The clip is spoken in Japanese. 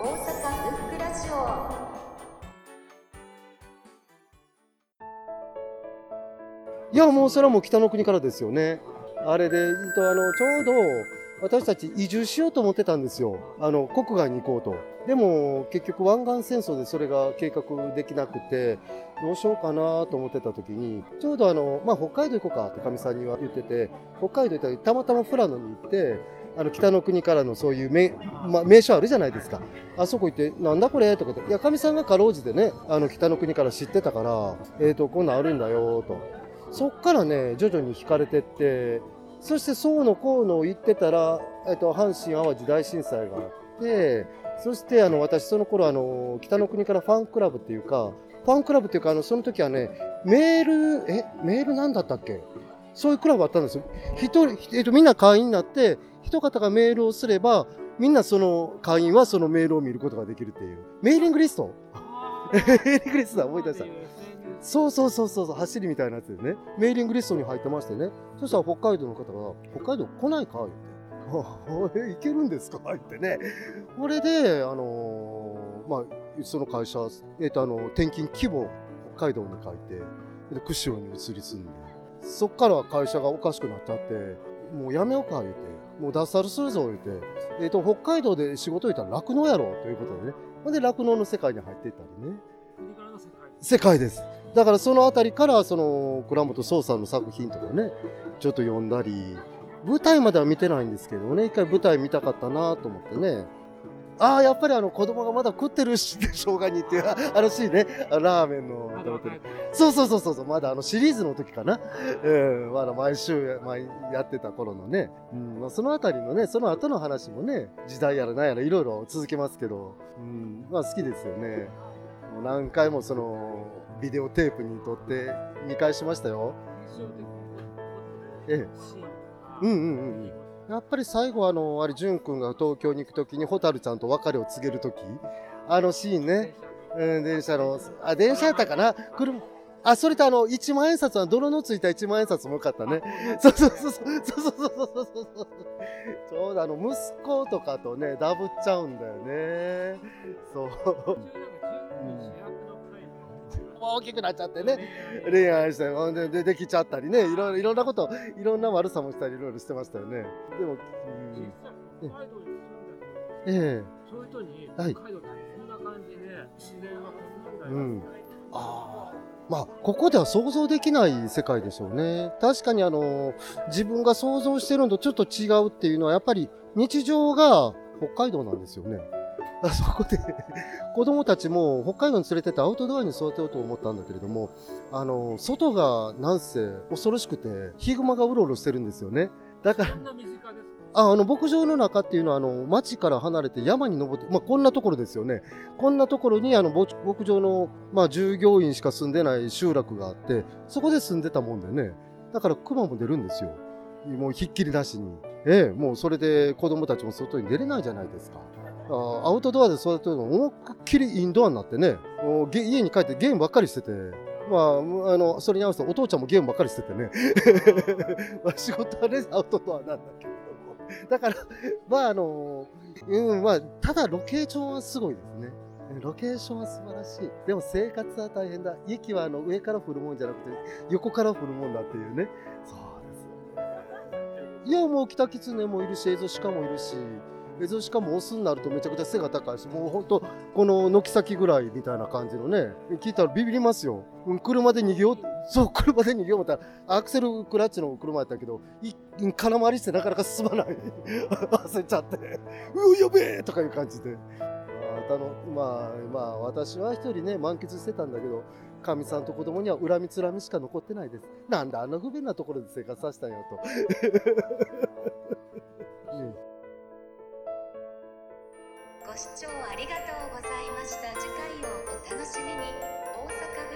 大阪ブックラジオいやもうそれはもう北の国からですよね。あれで、えっと、あのちょうど私たち移住しようと思ってたんですよ。あの国外に行こうと。でも結局湾岸戦争でそれが計画できなくてどうしようかなと思ってた時にちょうどあの、まあ、北海道行こうかってかみさんには言ってて北海道行ったらたまたま富良野に行ってあの北の国からのそういう名,、まあ、名所あるじゃないですか。あそこ行ってなんだこれとかっていやかみさんがかろうじてねあの北の国から知ってたからえっ、とこんなんあるんだよと。そっからね徐々に惹かれてってそして宋の河野を行ってたら、えっと、阪神・淡路大震災があってそしてあの私その頃あの北の国からファンクラブっていうかファンクラブっていうかあのその時はねメールえメールなんだったっけ？そういうクラブあったんですよ。一人、えっと、みんな会員になって一方がメールをすればみんなその会員はそのメールを見ることができるっていうメーリングリストメーリングリストだ思い出した。そうそうそうそう走りみたいなやつでねメーリングリストに入ってましてねそしたら北海道の方が「北海道来ないか?」言って「え 行けるんですか?」言ってねこれであのーまあその会社、えっとあの転勤規模を北海道に書いてで釧路に移り住んでそっから会社がおかしくなっちゃってもうやめようか言ってもう脱サルするぞ言って、えっと北海道で仕事行ったら酪農やろということでね。ほんで酪農の世界に入っていったりね。世界です。だからそのあたりからその倉本壮さんの作品とかねちょっと読んだり舞台までは見てないんですけどね一回舞台見たかったなと思ってねああやっぱりあの子供がまだ食ってるし生姜煮っていう あのシーンね。ラーメンのそうそうそうそうまだあのシリーズの時かな、うん、まだ毎週毎やってた頃のね、うんまあ、そのあたりのねその後の話もね時代やら何やらいろいろ続けますけど、うん、まあ好きですよね。もう何回もそのビデオテープに撮って見返しましたよ。ええ。うんうんうん。やっぱり最後あのあれ潤君が東京に行くときに蛍ちゃんと別れを告げる時あのシーンね、うん、電車のあ電車やったかな？車あ、それとあの、一万円札は泥のついた一万円札もよかったね。そうそうそうそう、そうそうそうそうそう。ちょうどあの、息子とかとね、ダブっちゃうんだよね。そう。うん大きくなっちゃってね、恋愛して、ほんででできちゃったりね、いろいろんなこと、いろんな悪さもしたり、いろいろしてましたよね。でも、うん、ええそういう人に、はい北海道ってこんな感じで、自然はこんなんだよ。うんああ。まあ、ここでは想像できない世界でしょうね。確かにあの、自分が想像してるのとちょっと違うっていうのは、やっぱり日常が北海道なんですよね。あそこで。子供たちも北海道に連れてってアウトドアに育てようと思ったんだけれども、あの、外がなんせ恐ろしくて、ヒグマがうろうろしてるんですよね。だからああの牧場の中っていうのはあの町から離れて山に登って、まあ、こんなところですよね。こんなところにあの牧牧場の、まあ、従業員しか住んでない集落があってそこで住んでたもんでね。だから熊も出るんですよ。もうひっきりなしに。ええもうそれで子供たちも外に出れないじゃないですか。あアウトドアで育てるの思いっきりインドアになってね。もう家に帰ってゲームばっかりしてて。まあ、あのそれに合わせてお父ちゃんもゲームばっかりしててね。まあ仕事はねアウトドアなんだけれども。だからまああのうんまあただロケーションはすごいですね。ロケーションは素晴らしい。でも生活は大変だ。雪はあの上から降るもんじゃなくて横から降るもんだっていうね。そうですよね。いやもうキタキツネもいるしエゾシカもいるし。エゾシカもオスになるとめちゃくちゃ背が高いしもうほんとこの軒先ぐらいみたいな感じのね聞いたらビビりますよ。うん車で逃げようそう車で逃げよう思ったらアクセルクラッチの車やったけど空回りしてなかなか進まない。焦っちゃって。うわやべえとかいう感じで。あのまあまあ私は一人ね満喫してたんだけどかみさんと子供には恨みつらみしか残ってないです。なんであんな不便なところで生活させたんやと、ご視聴ありがとうございました。次回をお楽しみに。大阪